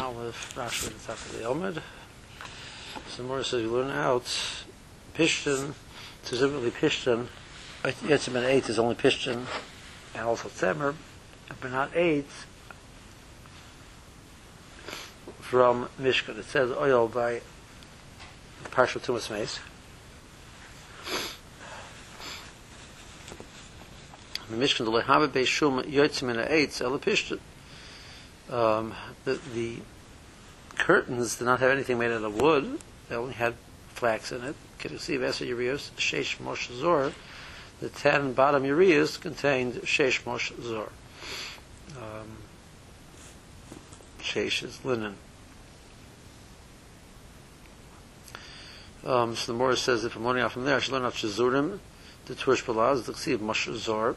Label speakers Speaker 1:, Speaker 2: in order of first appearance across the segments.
Speaker 1: Aleph, Rashi at the top of the Elmid. So more says you learn out Pishton, specifically Pishton. Yetzim and eight is only Pishton, and also Tzemer, but not eight from Mishkan. It says oil by partial Tumas Mace. Mishkan, the Lehabe Beishum, Yotzim and eight, Ela Pishton. Um, the, the curtains did not have anything made out of wood. They only had flax in it. Can you see Vesa Urias, Sheish Moshe Zor? The ten bottom Urias contained Sheish Moshe Zor. Um, Sheish is linen. Um, so the Morris says if I'm learning out from there, I should learn out Shazurim, the Turish Balaz, the Ksiv Moshe Zor.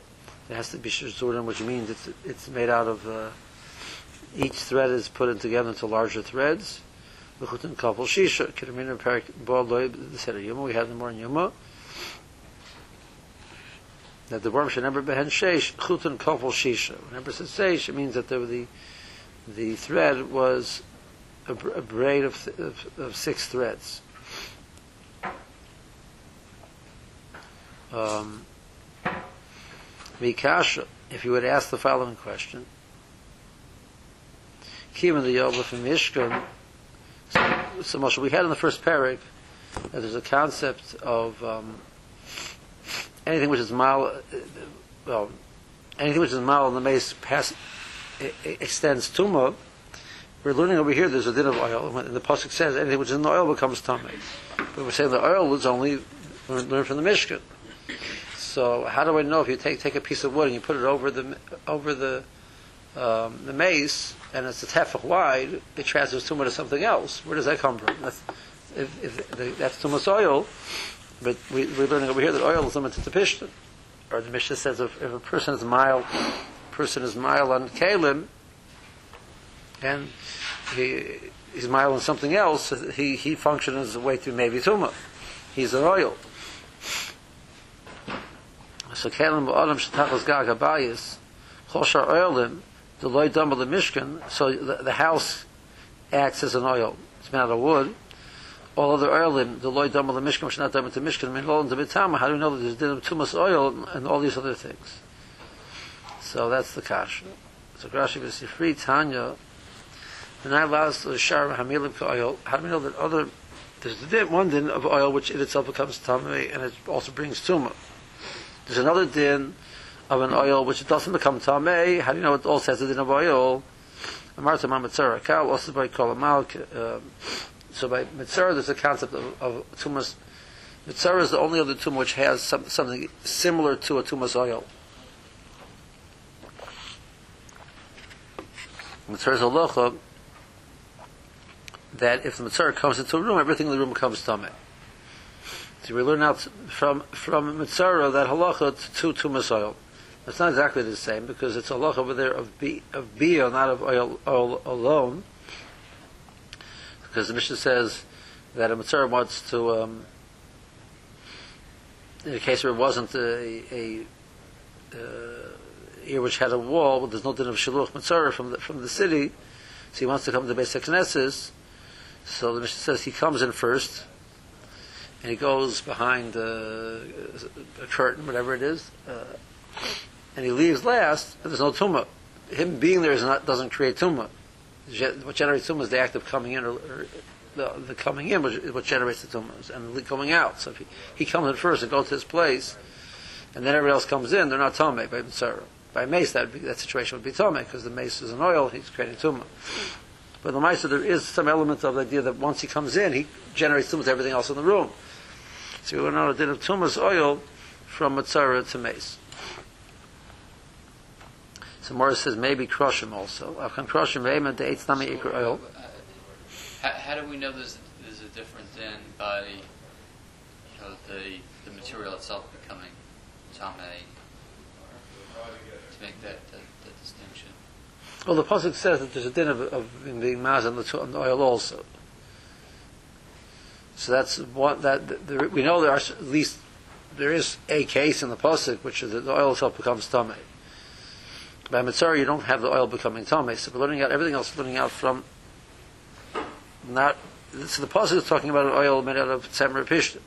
Speaker 1: It has to be Shazurim, which means it's, it's made out of, uh, each thread is put in together into larger threads. We had in Yuma. That the worm should never behen sheish. Chutin kapel shisha. Whenever it says sheish, it means that the, the, the thread was a, a braid of, of, of six threads. Um, Mikasha, if you would ask the following question, Kima the Yoba from Mishkan, so, so much we had in the first parak that there's a concept of um, anything which is mal, well, anything which is mal in the mace pass, extends tuma. We're learning over here there's a din of oil, and the pasuk says anything which is in the oil becomes tummy. But we're saying the oil was only learned from the Mishkan. So how do I know if you take take a piece of wood and you put it over the over the um, the mace and it's a tefach wide, it transfers tumor to something else. Where does that come from? That's, if, if the, that's oil, but we, we're learning over here that oil is limited to pishtan. Or the Mishnah says if, if a person is mild, person is mild on kalim, and he, he's mild on something else, he, he functions as a way to maybe tumor. He's an oil. So kalim ba'olam shetachos gag abayis, choshar oilim, the loy of the mishkan, so the, the house acts as an oil. It's made out of wood. All other oilim, the loy of the mishkan, which not dumb into mishkan, mean all into bitama. How do we know that there's din too much oil and all these other things? So that's the kasha. So Rashi free Tanya, and I allows the shar hamilim to oil. How do we know that other there's the one din of oil which in itself becomes tamei and it also brings tumah. There's another din of an oil which doesn't become tamei. How do you know it also has a din of oil? Amarta Mitzara Kal also by Kolamal. Um, so by Mitzara there's a concept of, of tumas. Mitzara is the only other tumah which has some, something similar to a tumas oil. Mitzara is a locha that if the Mitzara comes into a room, everything in the room becomes tamei. So we learn out from from Mitzara that halacha to tumas oil. It's not exactly the same because it's a halacha over there of bi of not of oil, oil alone. Because the Mishnah says that a Mitzara wants to, um, in a case where it wasn't a, a uh, ear which had a wall, but there's no din of Shaluch Mitzara from the, from the city, so he wants to come to the basic Knesses. So the Mishnah says he comes in first, and he goes behind uh, a curtain, whatever it is, uh, and he leaves last, there's no tumah. Him being there is not, doesn't create tumah. What generates tumah is the act of coming in, or, or the, the, coming in, which is what generates the tumahs, and the going out. So if he, he comes in first and goes to his place, and then everybody else comes in, they're not tumah by mitzvah. By mace, that be, that situation would be tumah because the mace is an oil; he's creating tumah. But the Maisa, there is some element of the idea that once he comes in, he generates tumah to everything else in the room. So we went on a din of tumas oil from Matzara to mace. So Morris says maybe crush him also. I can crush him. Vehement the eight stomach ikr uh, oil. Oh.
Speaker 2: How, how do we know there's there's a difference in by you know the the material itself becoming tame to make that, that, that distinction?
Speaker 1: Well, the pasuk says that there's a din of, of being maz on the, on the oil also. So that's one that there, we know there are at least there is a case in the pasuk which is that the oil itself becomes tummy. By mitzvah, you don't have the oil becoming tummy. So we're learning out everything else, learning out from not. So the pasuk is talking about an oil made out of tzemer pishtim.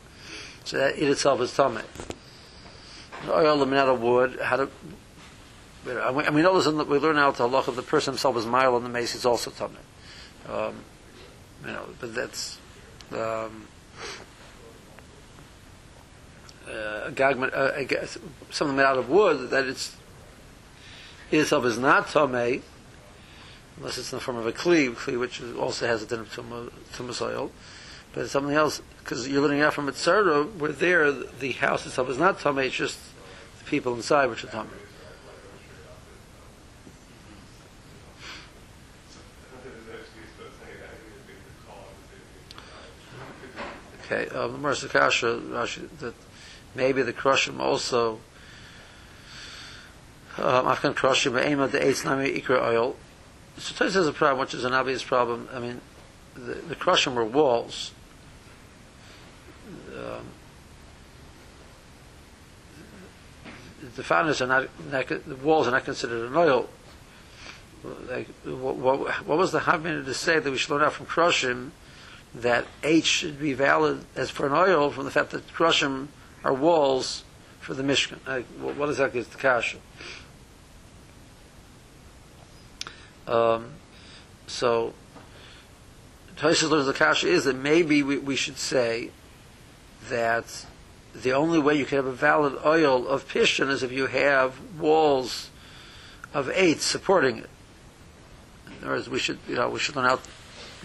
Speaker 1: So that in itself is tamei. An oil made out of wood. How to and we, and we know this in the, we learn out the halacha of the person himself is mile on the mace. He's also tamei. Um, you know, but that's. Um, uh, a gagman, uh, I guess, something made out of wood that it's itself is not tamei, unless it's in the form of a kli, kli which also has a din of tumas oil, but it's something else because you're living out from a tzara where there the house itself is not tamei, it's just the people inside which are tamei. Okay, um, the Mercer Kasha, that maybe the Krushim also, um, Afghan Krushim, Ema, the Eitz Nami Ikra oil. So Tais has a problem, which is an obvious problem. I mean, the, the were walls. Um, the founders are not, not, the walls are not considered an oil. Like, what, what, what was the Havmin to say that we should learn out from Krushim that H should be valid as for an oil from the fact that Krushim are walls for the Mishkan. Like, wh- what exactly is the kasha? Um, so, Toshis learns the kasha is that maybe we, we should say that the only way you can have a valid oil of Pishon is if you have walls of eight supporting it. In other words, we should, you know, we should learn out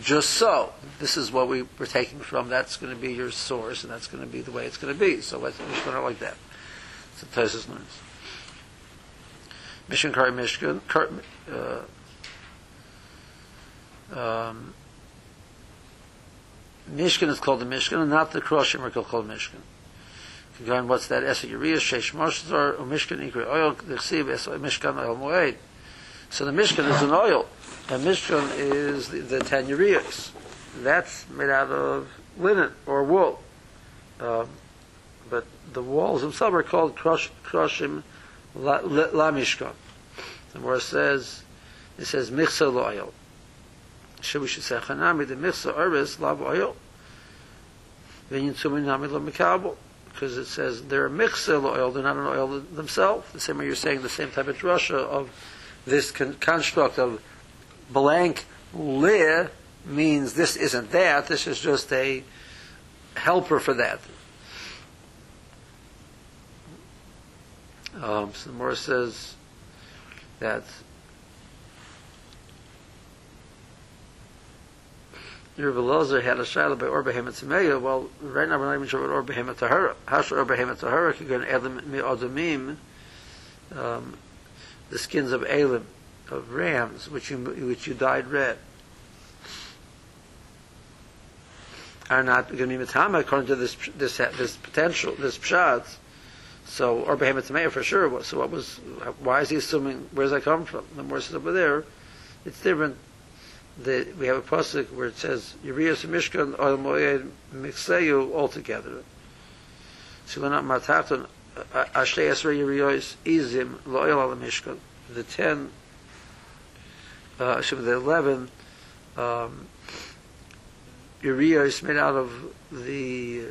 Speaker 1: just so. This is what we were taking from. That's going to be your source, and that's going to be the way it's going to be. So we should learn it like that. So Tosis learns. Mishkan Kari Mishkan. Um, Mishkan is called the Mishkan, and not the Kroshim are called Mishkan. What's that? Esa Uriah, Sheish Moshzor, or Mishkan Ikri Oil, Esa Mishkan Moed. So the Mishkan is an oil. And Mishkan is the, the ten. That's made out of linen or wool. Um, but the walls themselves are called krush, Krushim La, la, la Mishkan. The Morah says, it says Michsa Loyal. So we should say Chanami, the Michsa Oris Lav Oil. Because it says they're a Michsa Oil, they're not an oil themselves. The same way you're saying the same type of drasha of this con- construct of blank le means this isn't that, this is just a helper for that. Um, so the says that Rabbi Lozer had a shaila by Or Behemet Tzemeya. Well, right now we're not even sure what Or Behemet Tahara. How should Or Behemet Tahara could go Elim Mi'odamim, um, the skins of Elim, of rams, which you which you dyed red, are not going to be mitama according to this this this potential this pshat. So or behemoth tamei for sure. So what was? Why is he assuming? Where does that come from? The more says over there, it's different. The, we have a pasuk where it says Urias Mishkan Oil Moed Mixeyu all together. So we're not matatan Ashtei Esrei Urios Izim Loyal Al Mishkan. The ten uh, the 11 um, made out of the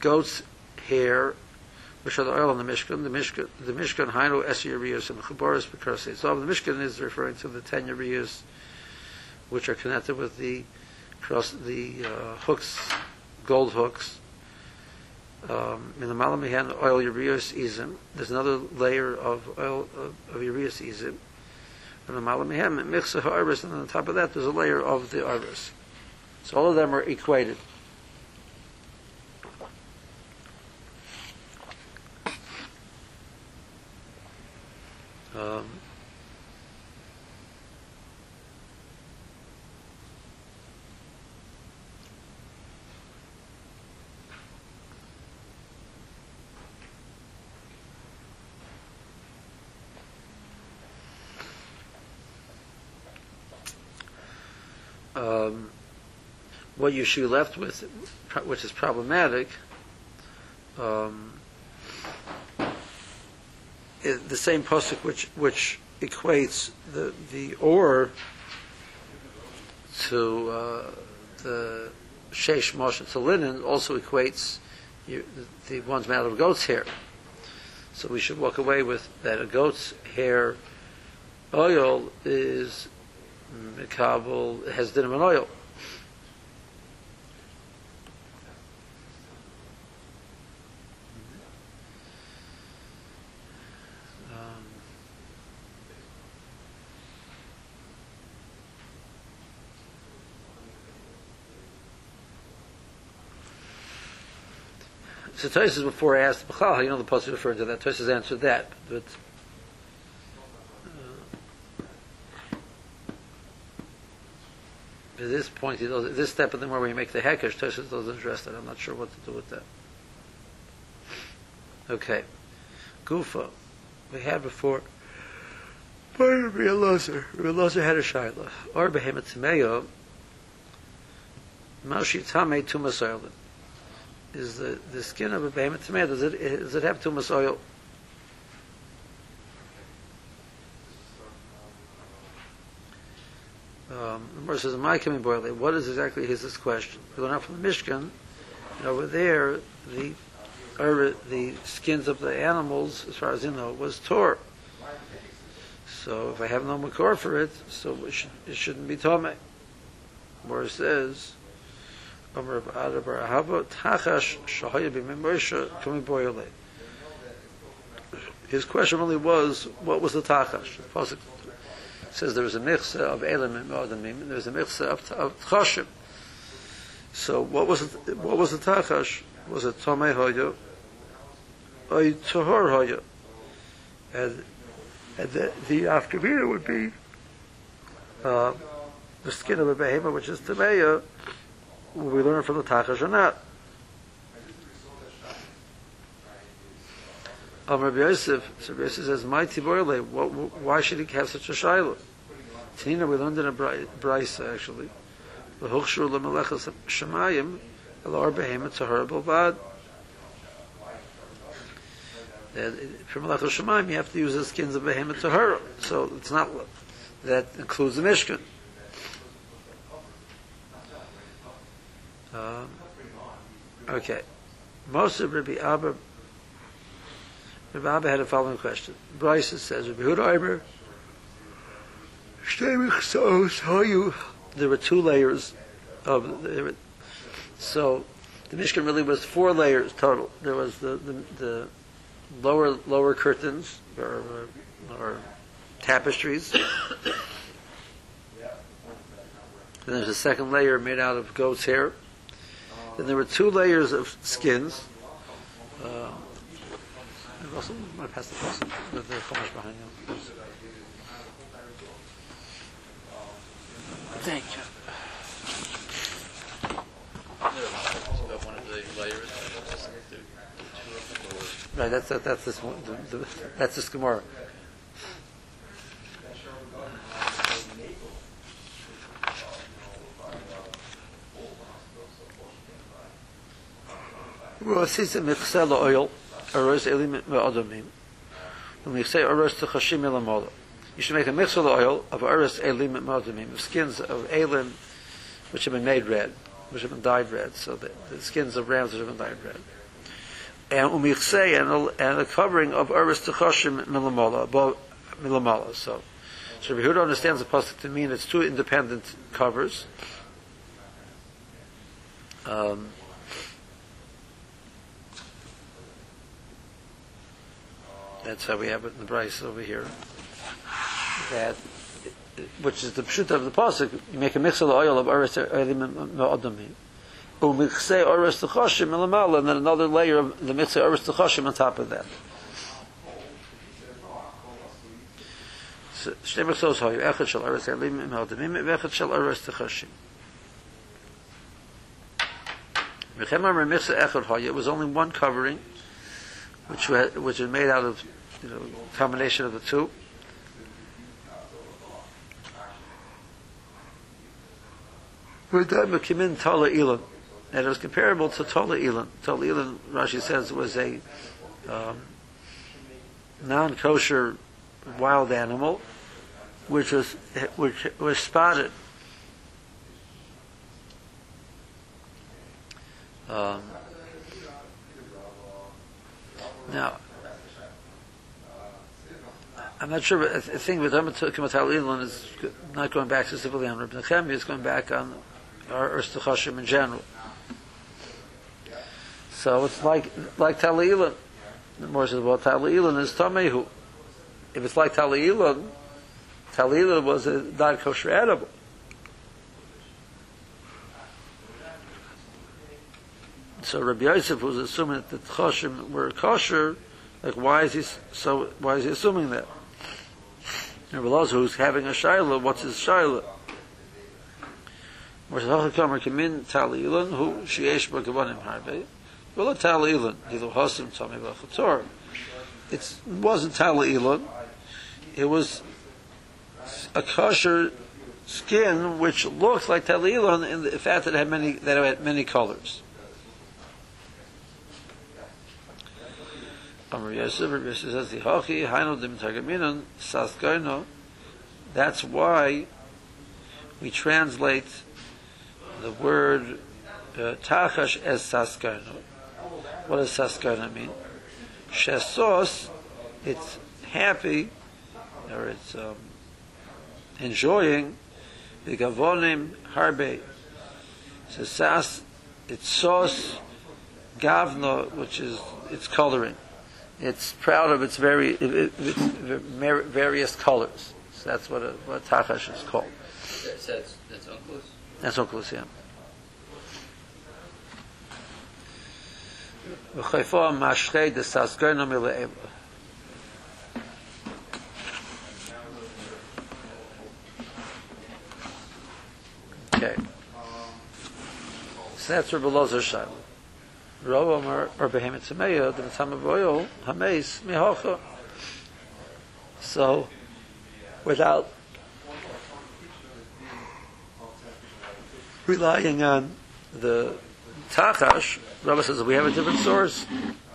Speaker 1: goat's hair, which are the oil in the Mishkan. The Mishkan, the Mishkan, Hainu, Es ureas, and Chaboris, because it's all. The Mishkan is referring to the 10 ureas, which are connected with the cross, the uh, hooks, gold hooks. Um, in the Malamihan, oil ureas izim. There's another layer of oil of, of ureas izim and the malamihem and michsa ha'arvis, and on top of that there's a layer of the arvis. So all of them are equated. Um, what you should left with, which is problematic, um, the same posuk which which equates the the or to uh, the sheish moshe to linen also equates you, the, the ones made of goat's hair. So we should walk away with that a goat's hair oil is mikabel has dinam and oil. Tosis before I asked Bechal, you know the pasuk referring to that. Tosis answered that, but uh, at this point, this step of the more where you make the hekesh, Tosis doesn't address that. I'm not sure what to do with that. Okay, Gufa, we had before. Real Lozer had a shaila. Or behemoth tmeyo. Mashi tamei tumas oilin is the, the skin of a behemoth tomato, does it, does it have tumas oil? Um, the Gemara says, "My coming boil What is exactly his this question? We went out from the Mishkan, and over there, the or the skins of the animals, as far as you know, was tore. So if I have no makor for it, so it, should, it shouldn't be tome. It says, Adabar Ahava, Tachash Shahaya Kumi Boyole. His question really was, what was the Tachash? The Pasuk says there was a michsa of Elim and Modamim, and there was a michsa of, of. So what was it, what was the Tachash? Was it Tomei Hoyo? Or Tahor Hoyo? And, and the, the would be uh, the skin of a behemoth, which is Tameya, we learn from the Tachash or not? Um, Rabbi Yosef, so Rabbi Yosef says, "My tiborle, why should he have such a shiloh?" Tanina, we learned in a brisa actually. The huchshur lemelechas shemayim elor behemoth tahar bad. For melechas shemayim, you have to use the skins of behemoth tahar. So it's not that includes the mishkan. Um, okay. Most of Rabbi Abba, Rabbi Abba had a following question. Braisa says, Rabbi Huda Iber, there were two layers of, were, so the Mishkan really was four layers total. There was the, the, the lower lower curtains or, or tapestries. then there's a second layer made out of goat's hair. Then there were two layers of skins. Uh, Russell, I pass the person, the, the chumash behind you. Thank you.
Speaker 2: one of the layers.
Speaker 1: Right, that's that, that's this one, the, the, that's this Gemara. ועשית מכסה לאויל, ארוז אלים ואדומים, ומכסה ארוז תחשים מלמעלה. You should make a mixer oil of aris elim madamim, of skins of elim which have been made red, which have been dyed red, so the, the skins of rams which have been dyed red. And umichse and a, and a covering of aris techoshim milamala, above milamala. So, so Rabbi Huda understands the pasuk to mean it's two independent covers. Um, That's how we have it in the Braisa over here. That, which is the pshuta of the pasuk. You make a mix oil of oris oil of oris t'choshim elamala, and then another layer of the mix of oris t'choshim on top of that. it was only one covering, which was, which was made out of you know, combination of the two. And it was comparable to Tola Elon. Tola Elon, Rashi says, was a um, non kosher wild animal which was, which was spotted Um, now, I'm not sure, but I th- I think with Kimatal Elon is not going back specifically on Rabbi Nechemia, it's going back on our Erstachashim in general. So it's like like Talilan. The more says, well, Talilan is Tamehu. If it's like Talilan, Talilan was a not kosher edible. So Rabbi Yosef was assuming that the Tchoshim were kosher. Like, why is he so? Why is he assuming that? Rabbi Loza, who's having a shaila, what's his shaila? Who sheyesh b'kavanim harbe. Well, a Talilan, either Hosim Tomei B'chatzor. It wasn't Talilan. It was a kosher skin which looks like Talilan in the fact that it had many that it had many colors. Amar Yosef, Rabbi Yosef says, the Hochi, Hainu Dim Targaminon, Saskoino. That's why we translate the word uh, Tachash as Saskoino. What does Saskoino mean? Shesos, it's happy, or it's um, enjoying, the Gavonim Harbe. So Sas, it's sauce, Gavno, which is its coloring it's proud of its very it, it, its various colors. So that's what a, what tachash is called.
Speaker 2: That's, that's, that's Onkelos.
Speaker 1: That's Onkelos, yeah. V'chayfo mashrei de mile'eva. Okay. So that's Rabbi Lozer Shaila. Or Behemet Tzemeya, the Mitzam of Oil, Hameis, Mihocha. So, without relying on the Tachash, Rabbi says we have a different source,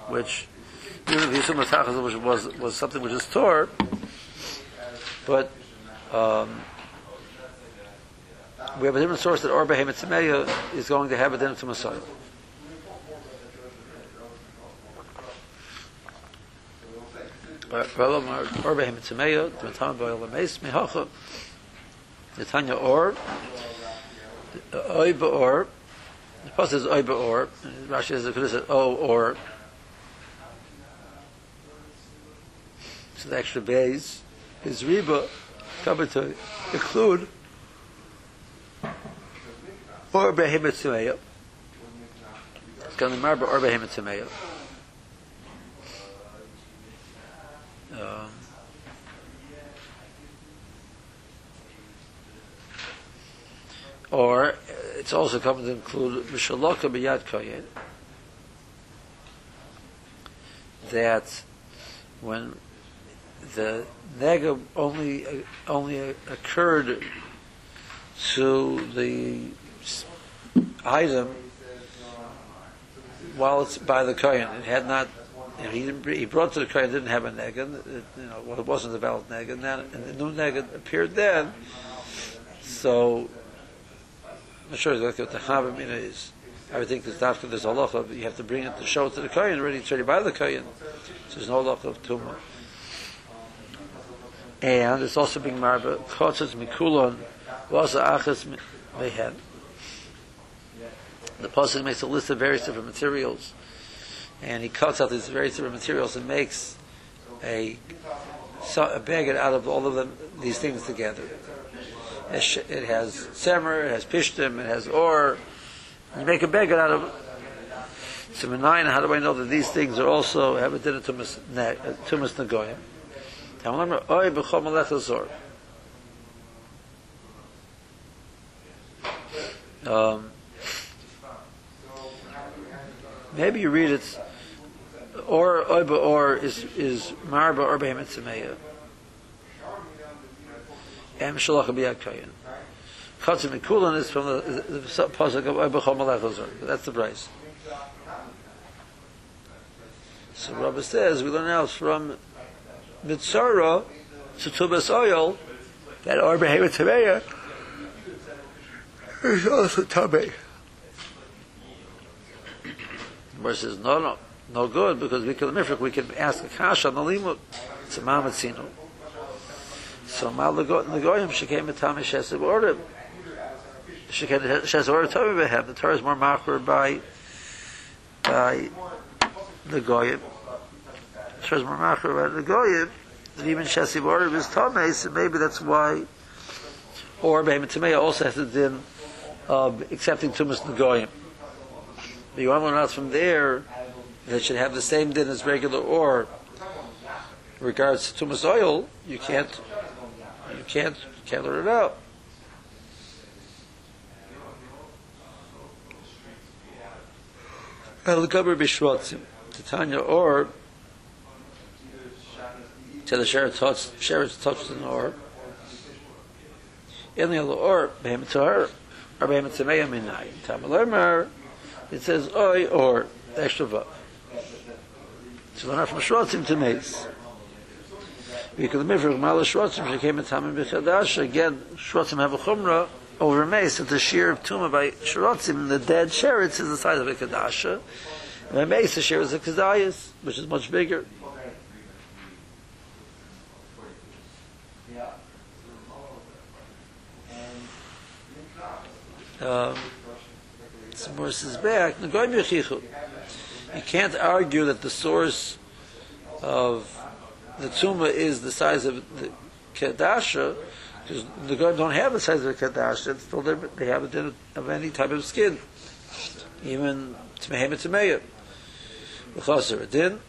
Speaker 1: which, even if you assume the Tachash was, was, was something which is Torah, but um, we have a different source that Or Behemet is going to have a to Messiah. Or behem tzemeya, the tam boil the meis mehacha. The Tanya or, oy or, the pasuk is oy or. Rashi says could have said o or. So the extra base is riba covered to include or behem tzemeya. It's going to marba or behem tzemeya. Um, or uh, it's also coming to include Mishaloka B'Yad Koyen that when the nega only uh, only occurred to the item while it's by the kohen, it had not he didn't. He brought to the kohen didn't have a nega. It, you know, well, it wasn't a valid neged. And, then, and the new nega appeared then. So, not sure exactly what the chavamina is. I would think that after there's halacha, you have to bring it to show it to the kohen. Already, it's already by the kohen. So there's no halacha of tumah. And it's also being marba kotzes mikulon was achas mehen. The pasuk makes a list of various different materials and he cuts out these various different materials and makes a, a baguette out of all of them, these things together. It has semer, it has pishtim, it has or. You make a baguette out of. So nine, how do I know that these things are also have a dinner tumas tumas nagoyim? Oy. Um, maybe you read it or oiba or is is marba or behemet tzemeya. Em shalach b'yad kayin. Chatzim mikulan is from the, pasuk of chol malachazor. That's the price. So Rabbi says we learn else from mitzara to tubas oil that or behemet tzemeya is also tabei. Gemara says, no, no, no good, because we can, we can ask a kasha on the limud. It's a mamatzino. So mal legoyim shekem etame shesiv ordim. Shekem shesiv ordim tomi behem. The Torah is more marker by by the goyim. The Torah is more marker by the goyim. And even shesiv ordim is tame, so maybe that's why. Or behem tamei also has the din of accepting tumas negoyim. But you want to learn from there that should have the same din as regular or regards to tumas oil, you can't can't learn it out. Or to the Sheretz touched an or. In the or Behemoth Tahar or it says Oi or extra vav. So we're from Shrotzim to Mace. Because the Mifrach Mala Shrotzim, she came at Tamim Bechadash, again, Shrotzim have a Chumrah over Mace, that the shear of Tumah by Shrotzim, the dead Sheretz is the size of a Kadasha. And by Mace, the shear is a Kedayas, which is much bigger. Um, some more says back. You can't argue that the source of the tumah is the size of the kedasha, because the goyim don't have the size of the kedasha. It's still they have a din of any type of skin, even tmehem tmeya. B'chaser a din.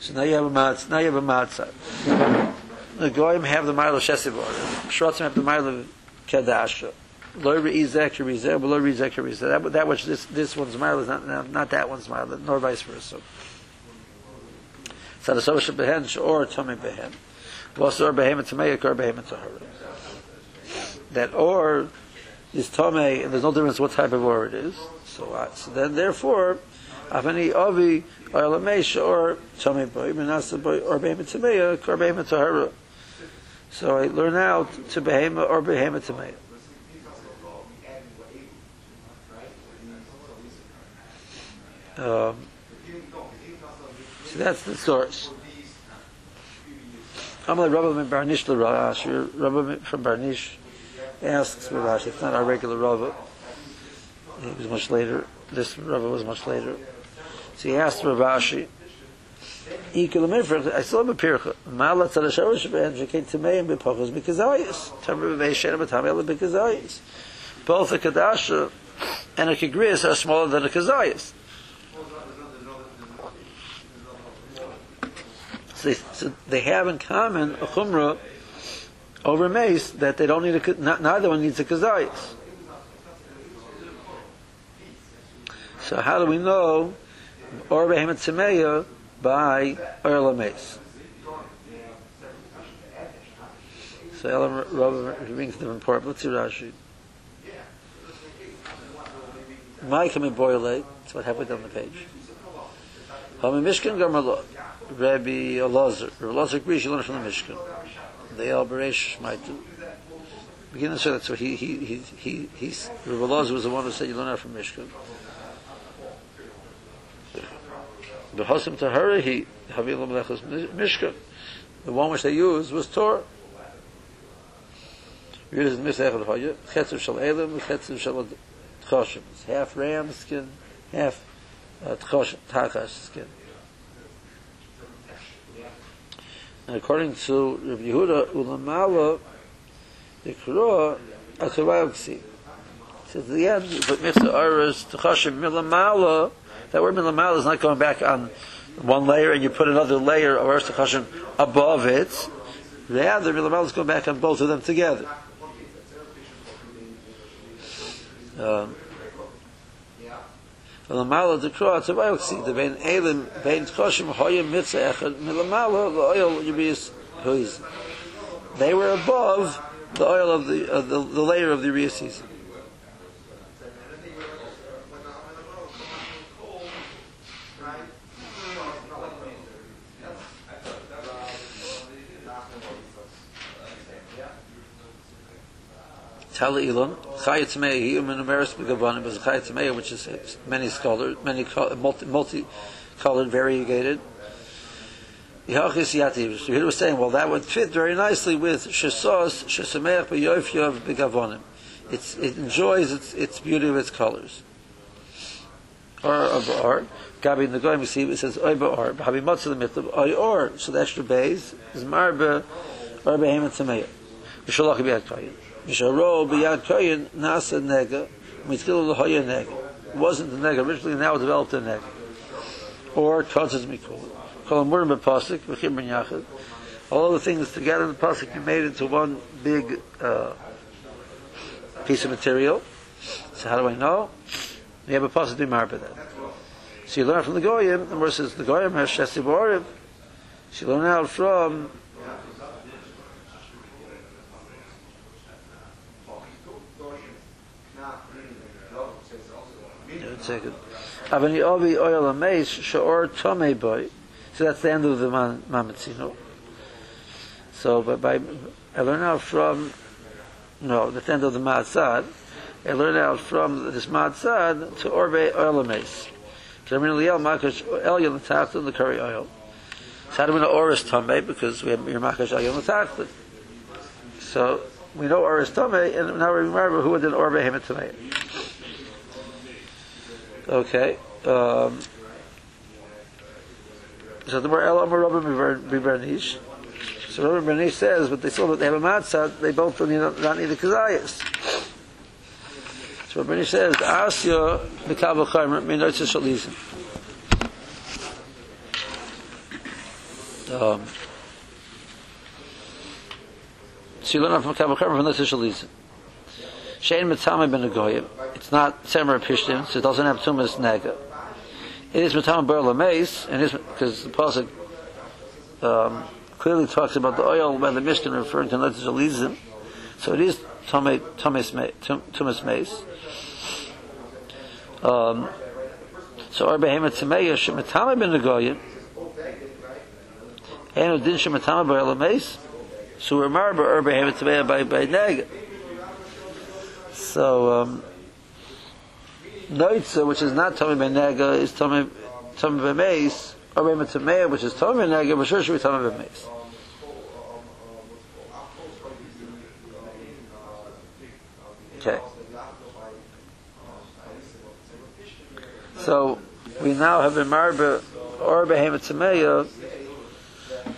Speaker 1: So now you have a matzah. Now you have a matzah. The goyim have the mile of shesiv Shrotzim have the mile of kedasha. Lo reizek reizek, lo reizek reizek. That which this this one's mile is not not, not that one's mile, nor vice versa. So the sovish behen or tummy behen. Was or behem tameik or behem tahara. That or is tomei, and there's no difference what type of or it is. So, uh, so then therefore, avani avi or lamesh or tummy boy, menasa boy or behem tameik or behem tahara. So I learn out to behema or behema tameik. Um, so that's the source. Amalei Rabbi Barnish Rashi. Rabbi from Barnish asks Rashi. It's not our regular Rabbi. He was much later. This Rabbi was much later. So he asked Ravashi. I saw him a pircha. Mala tzadasharish ben shekein tameim b'pachos b'kazayis. Tamar b'veishen b'tamel b'kazayis. Both a kadasha and a kagrias are smaller than a kazayis. So they, so they have in common a chumrah over mace that they don't need a not, neither one needs a kazayis. So how do we know or behemoth tzemeya by Erla mace? So Elam Rabbi brings them important. Let's see Rashi. My coming boil That's what halfway down the page. Hami Mishkan Gamalot. Rabbi Elazar. Rabbi Elazar agrees you learn from the Mishkan. The El Beresh might begin to say that. So he he he he he's Rabbi Elazar was the one who said you learn from Mishkan. The Hasim Tahara he Havil Melechus Mishkan. The one which they used was Torah. We use Misach Hoya, Chetzer Shal Elam, Chetzer Shal Tchoshim. It's half ram skin, half uh, Tchoshim, Tachash skin. And according to Rabbi Yehuda, Ulamala, the Kura, Akaravksi. Says at the end, but Mitzvah Aras, Techashim Milamala, that word Milamala is not going back on one layer and you put another layer of Aras Techashim above it. The other Milamala is going back on both of them together. Um, ולמעלה דקרוא הצבא יוקסיד, בין אלים, בין תחושים הויה מצא אחד, מלמעלה לאויל יביס הויז. They were above the oil of the, uh, the, the layer of the season. Tala Elon, Chayat Tamei, he Menumeris Begavanim, is Chayat Tamei, which is many colored, many multi, multi-colored, variegated. Yachis Yativ. So he was saying, well, that would fit very nicely with Shesos, Shesameach, Beyof Begavonim. It's, it enjoys its, its beauty of its colors. Or of art. Gabi Nagoyim, you see, it says Oy Ba'or, Habi Motzah the Mitzvah, Oy Or, so the extra base is Marba, Or Behemoth Tameya. Mishalach B'yad Koyin. Misharo B'yad Koyin, Nasa Nega, Mitzkilu L'hoya Nega. Wasn't the Nega originally, now developed a Nega. Or Kotzes Mikul. Kol Amurim B'Pasik, V'chim Ben Yachid. All the things together in the Pasik you made into one big uh, piece of material. So how do I know? You have a Pasik to Marba. So you learn from the Goyim, the Gemara says the Goyim has Shesi Borim. So you learn out from second. Avani Ovi Oil Ameis Shor Tome Boy. So that's the end of the Mamatzino. So but by I learn out from no, the end of the Matzad. I learn out from this Matzad to Orbe Oil Ameis. Jermin Liel Makash Elyon Latachta the curry oil. So how do we know Oris Tome? Because we have your Makash Elyon Latachta. So we know Oris Tome, and now we remember who did Orbe Hemet Tome. Okay. Um, so the more Elam or Rabbi Bibernish. So Rabbi Bibernish says, but they saw that they have a matzah, they both don't need, not need the kazayas. So Rabbi Bibernish says, Asya Mikabel Chaymer Minoitza Shalizim. Um, so you learn from Mikabel Chaymer from Minoitza Shalizim. Shein Mitzame Ben Agoyim. It's not Semer Pishtim, so it doesn't have Tumas Nega. It is Mitzame Ber Lameis, and is because the pasuk um, clearly talks about the oil by the Mishnah referring to Netzach Elizim. So it is Tumas tumas Meis. Um, so Arba Hema Tmeya Shemitame Ben Agoyim. And Udin Shemitame Ber Lameis. So we're Marba Arba Hema Tmeya by by Nega. So, um, Noitza, which is not Tommy Benega, is Tommy, Tommy Bemeis, or Bema Tamea, which is Tommy Benega, but sure should be Tommy Bemeis. Okay. So, we now have a Marba, or Behema Tameya,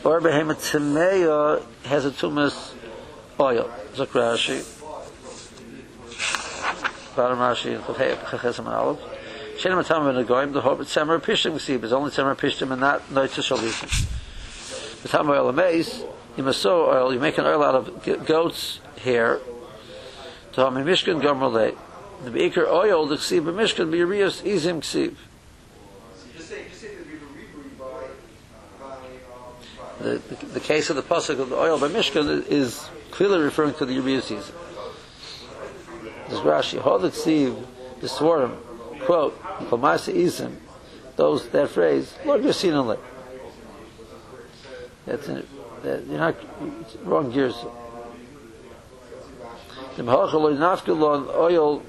Speaker 1: or Behema Tameya has a Tumas oil. Zakrashi. Bottom Rashi and Chachesam and Aleph. Shenim Atam ben Agoyim, the Hobbit Semer Pishtim Ksib, is only Semer Pishtim and not Noitzah Shalisim. The Tam oil of maize, you must sow oil, you make an oil out of goat's hair, to Hami Mishkan Gomerle. The Beaker oil, the Ksib of Mishkan, be Urias Izim Ksib. The, the, the case of the pasuk of the oil by Mishkan is clearly referring to the Urias season. This Rashi, Hodik Siv, the Svarim, quote, Komasa Isim, those, that phrase, Lord Yasinale. That's in, that, you're not, wrong gears. The Mahachaloy Nafkalon oil,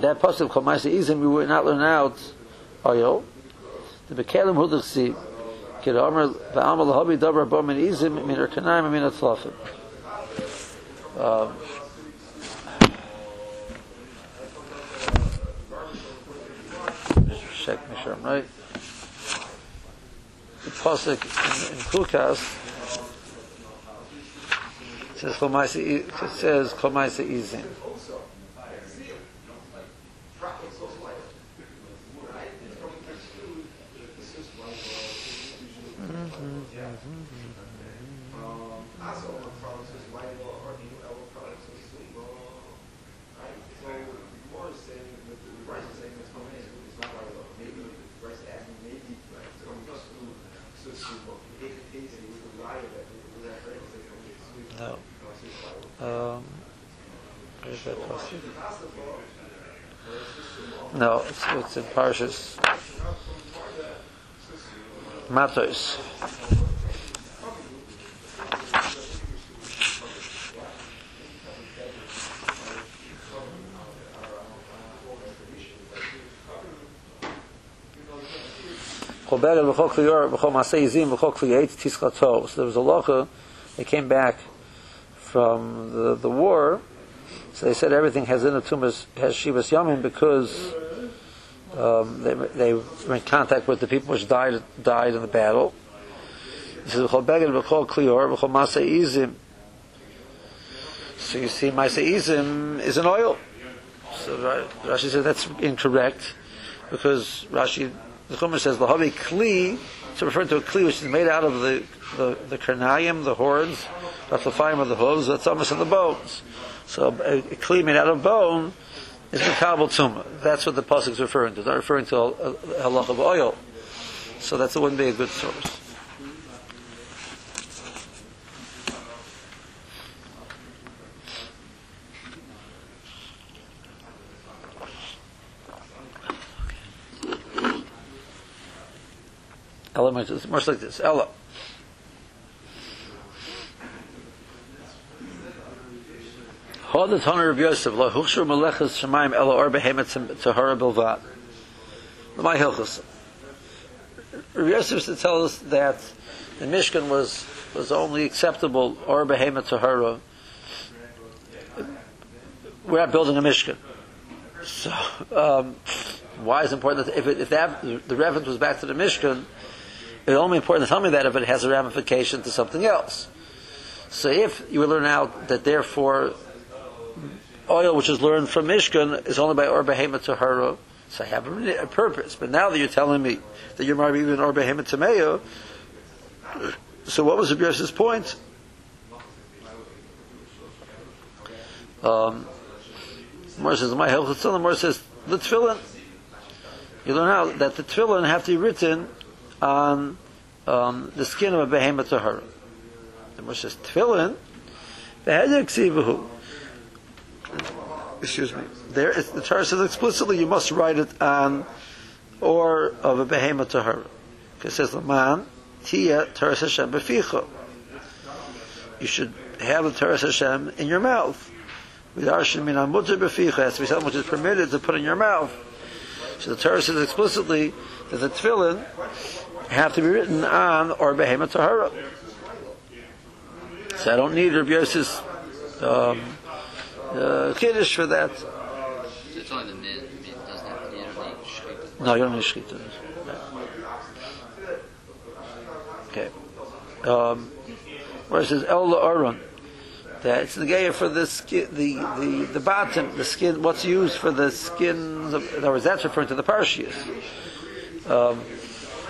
Speaker 1: that pasuk Komasa Isim, we would not learn out oil. The Bekalim Hodik Siv, Kid Omer, Va'amal Lahabi Dabra Bomin Izim, Min Erkanayim, Min Atlafim. Um, check, make sure I'm right. The pasuk in, in Kukas says. It says Chomaisa Izim. Parshas Matos. So there was a locha. They came back from the, the war, so they said everything has in the tumas has shivas yamin because um, they, they were in contact with the people which died died in the battle. He says v'chol v'chol kli yor v'chol. So you see, masei izim is an oil. So Ra- Rashi says that's incorrect because Rashi the Chumash says lahavi kli to refer to a kli which is made out of the the, the karnayim, the horns, the tlafayim of the hooves, that's almost of the bones. So a, a kli made out of bone is makabel tuma. That's what the pasuk is referring to. It's not referring to halach uh, of oil. So that's wouldn't be a good source. Ella much like this. Ella. Hod the Toner of Yosef, lo huchshur melechas shemaim ella or behemet tahara bilvat. My hilchos. Rav Yosef used to tell us that the Mishkan was was only acceptable or behemet tahara. We're not building a Mishkan. So, um, why is it important that if, it, if that, the reference was back to the Mishkan, it's only important to tell me that if it has a ramification to something else. So if you learn out that therefore oil which is learned from Mishkan is only by Or Behema Tahara, so I have a, purpose. But now that you're telling me that you're maybe even Or Behema Tameya, so what was the Yosef's point? Um, Mor says, my health is Mor says, the tefillin. You learn out that the tefillin have to be written on um, the skin of a behemoth tahara. The Moshe says tefillin, the. Excuse me. There, is, the Torah says explicitly you must write it on or of a behemoth tahara. Because it says man tia Torah Hashem beficha. You should have the Torah Hashem in your mouth. V'darshin min mutter beficha has to be something which is permitted to put in your mouth. So the Torah says explicitly that the tefillin have to be written on or behemoth tahara. So I don't need Rabbi Yosef's um, uh, kiddush for that. No, you don't need shkita. Okay. Um, where it says El Aaron, that it's the gear for the skin, the, the the bottom, the skin. What's used for the skins? In other words, that's referring to the parshias. Um,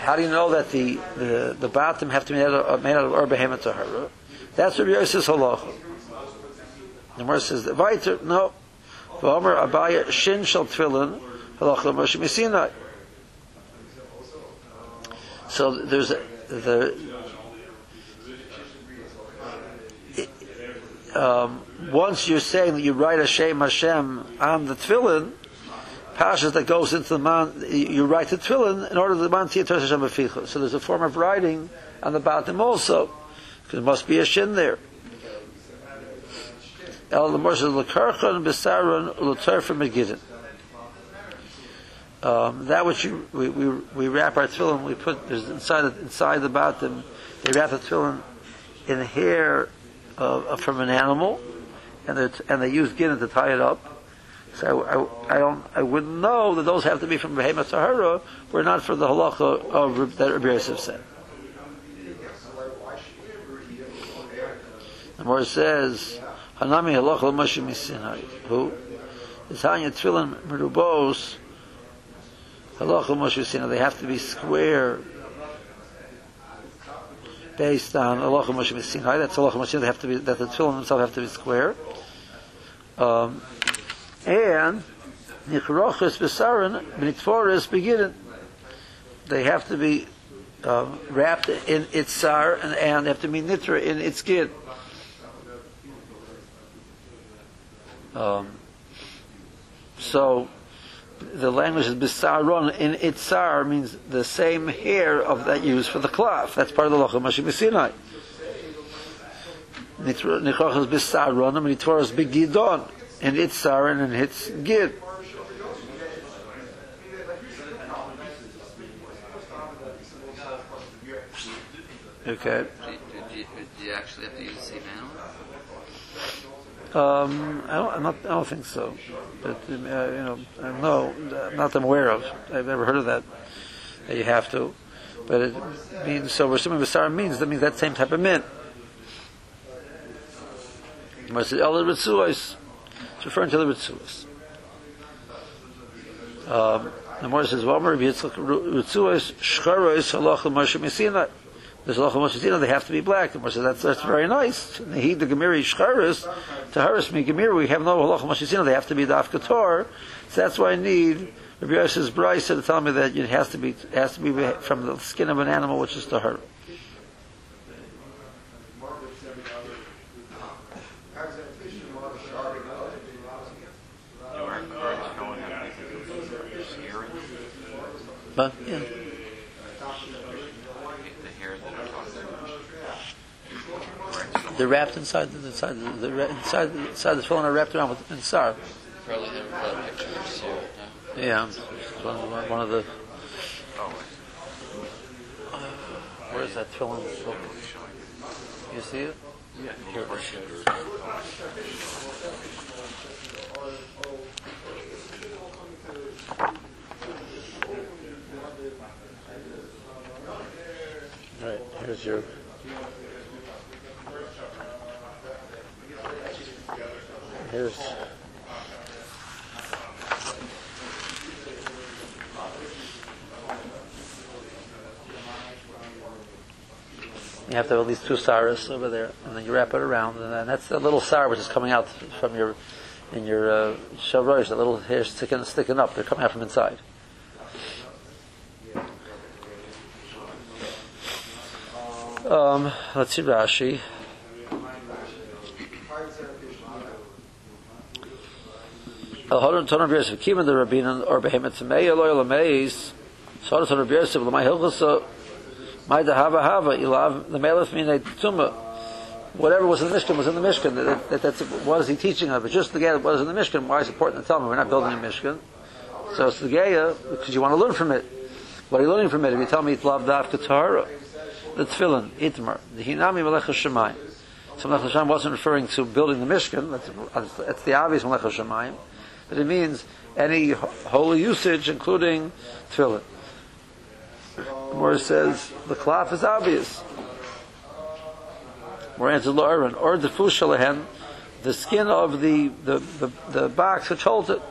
Speaker 1: how do you know that the, the, the bottom have to be made out of, made out of Or Behemoth Tahara? That's Rabbi Yosef's halacha. The Gemara says, Vayter, no. V'omer Abaye Shin Shal Tefillin Halacha Moshe Misinai. So there's a, the um, once you're saying that you write Hashem Hashem on the tefillin, pashas that goes into the man, you write the tefillin in order that the man tiyat Hashem. So there's a form of writing on the bottom also, because there must be a shin there. El megidin. Um, that which you, we, we, we wrap our tefillin, we put there's inside inside the bottom. They wrap the tefillin in hair uh, from an animal, and and they use gidin to tie it up. So I, I, I don't I wouldn't know that those have to be from Behemoth Tahara, were not for the halacha of that Rabbi Yosef said. The more says Hanami halacha l'Moshe misinai. Who? It's Hanya Tefillin merubos halacha Moshe misinai. They have to be square based on halacha Moshe misinai. That's halacha Moshe. They have to be that the tefillin themselves have to be square. Um, and nichroches besaron b'nitforis begidin. They have to be um, wrapped in its sar and, and they have to be nitra in its Um, so the language is bisaron in itzar means the same hair of that used for the cloth. That's part of the lochem mashim Sinai. Nichoch is bisaron and Nitvor is begidon in itzar and in its gid. Okay.
Speaker 2: Do you, do, you, do you actually have to use the same animal?
Speaker 1: Um, I don't, not, I don't think so. But, uh, you know, know, not that I'm aware of. I've never heard of that, that you have to. But it means, so assuming Basar means, that means that same type of mint. It's referring to the Ritzuos. Um, the more says, Vomer, Yitzchak Ritzuos, Shcharos, Halacha Moshe Messina. There's Moshe Messina, they have to be black. The more says, that's, that's very nice. In the heat, the Gemiri Shcharos, to Haris Mi Gemiri, we have no Halacha Moshe they have to be Daf Ketor. So that's why I need Rabbi Yosef's Braisa to tell me that it has to be, has to be from the skin of an animal, which is Tahar.
Speaker 3: You weren't encouraged going there because it was scary.
Speaker 1: But, yeah.
Speaker 3: The hair that I'm talking about.
Speaker 1: They're wrapped inside the inside the, the inside the, inside the tefillin are wrapped around with insar.
Speaker 2: Probably never got a picture. No?
Speaker 1: Yeah, one of, the- one of the.
Speaker 3: Uh, oh,
Speaker 1: Where's that tefillin? You see it?
Speaker 3: yeah.
Speaker 1: Here. Right. Here's your. Here's. You have to have at least two saras over there, and then you wrap it around, and then that's a little sar which is coming out from your, in your uh, shavrosh, the little hair sticking, sticking up. They're coming out from inside. Um, let's see Rashi. Al-Horon Tonon B'Yosef, Kiman the Rabbinan, or Behemet Tzemei, Eloi Lameis, Soron Tonon B'Yosef, Lamai Hilchasa, Mai Hava Hava, Ilav, the Melech Minei Tumah. Whatever was in the Mishkan was in the Mishkan. That, that, that's, what is he teaching of? It's just the Geya what is in the Mishkan. Why is it important to tell me? We're not building a Mishkan. So it's the Geya, because you want to learn from it. What are you learning from it? If you tell me it's Lav Daf Ketar, the Tefillin, Itmar, the Hinami Melech HaShemayim. So Melech HaShemayim wasn't referring to building the Mishkan. That's, that's the obvious Melech HaShemayim. But it means any holy usage, including Tefillin. It says the cloth is obvious. Where answers Lauren or the fushalahen, the skin of the the, the, the box which holds it.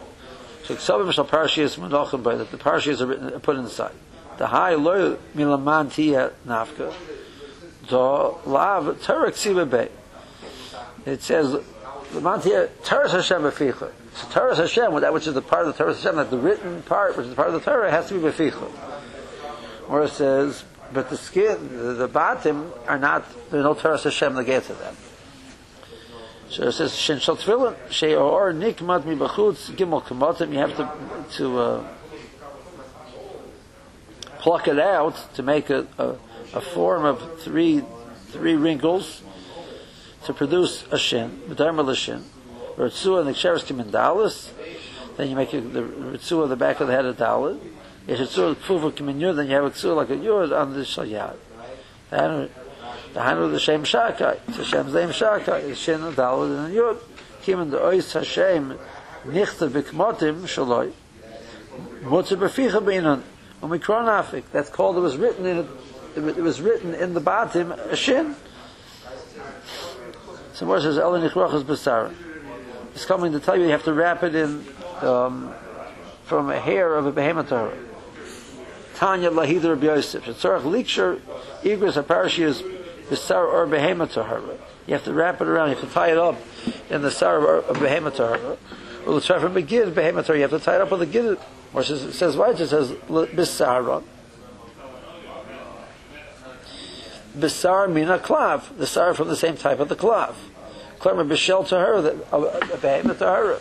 Speaker 1: So Ksavim shall parashiyas menachem by that the parashiyas are written, put inside. The high lo milaman tia nafka. The lav terak sibabe. It says the mantia teres Hashem beficha. So teres Hashem, that which is the part of the teres Hashem, that the written part, which is the part of the Torah, has to be beficha where it says, but the skin, the, the bottom are not, there's no Teres Hashem gets to them. So it says, Shin Shal Tefillin, Shei Or Nikmat Mi Bachutz, Gimel Kamotim, you have to, to, uh, pluck it out to make a, a, a form of three, three wrinkles to produce a shin, B'darma L'shin, Ritzua and the Ksheres Kimendalis, then you make a, the Ritzua the back of the head of Dalit, sort of proof of yud, then you have a ksur like a yud on the shalyad. The hanu, the hanu the shem shakai. the Hashem's name shakai. It's shin and dalad and yud. Kimin the ois Hashem nichter b'kmotim shaloi. Mutzer b'ficha b'inon. Omikron afik. That's called, it was written in it, it was written in the batim a shin. So more says, Ela nichrochas b'sara. It's coming to tell you you have to wrap it in, um, from a hair of a behemoth Torah. Tanya Lahid Rabbi Yosef. Shetzarach Liksher Igris Aparashiyas Bisar or Behemoth. You have to wrap it around, you have to tie it up in the Sar of Behemoth. Well, the from a Gid Behemoth you have to tie it up with a Gid. It says, right, it says Bisara. Bisar Mina Klav, the Sar from the same type of the Klav. Klemmer Bishel Tahara, a Behemoth Tahara.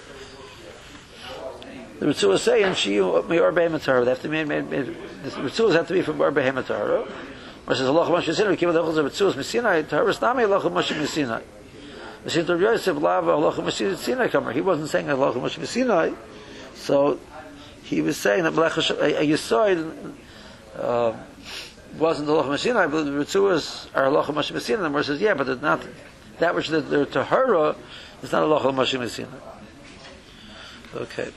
Speaker 1: The Ritzuah is saying she may or behemoth Torah. They have to be made. the Ritzuahs have to be from or behemoth Torah. Or says Allah Moshe Sinai. Kiva the Ritzuahs Messinai. Torah is nami Allah Moshe Messinai. The Shin Torah Yosef Lava Allah Moshe Sinai Kamer. He wasn't saying Allah Moshe Messinai. So he was saying that Melech a Yisoid. wasn't the Halacha Messina, but the Ritzuas are Halacha Moshe Messina. And the Gemara says, yeah, but it's not, that which they're Tahara is not a Halacha Moshe Messina. Okay.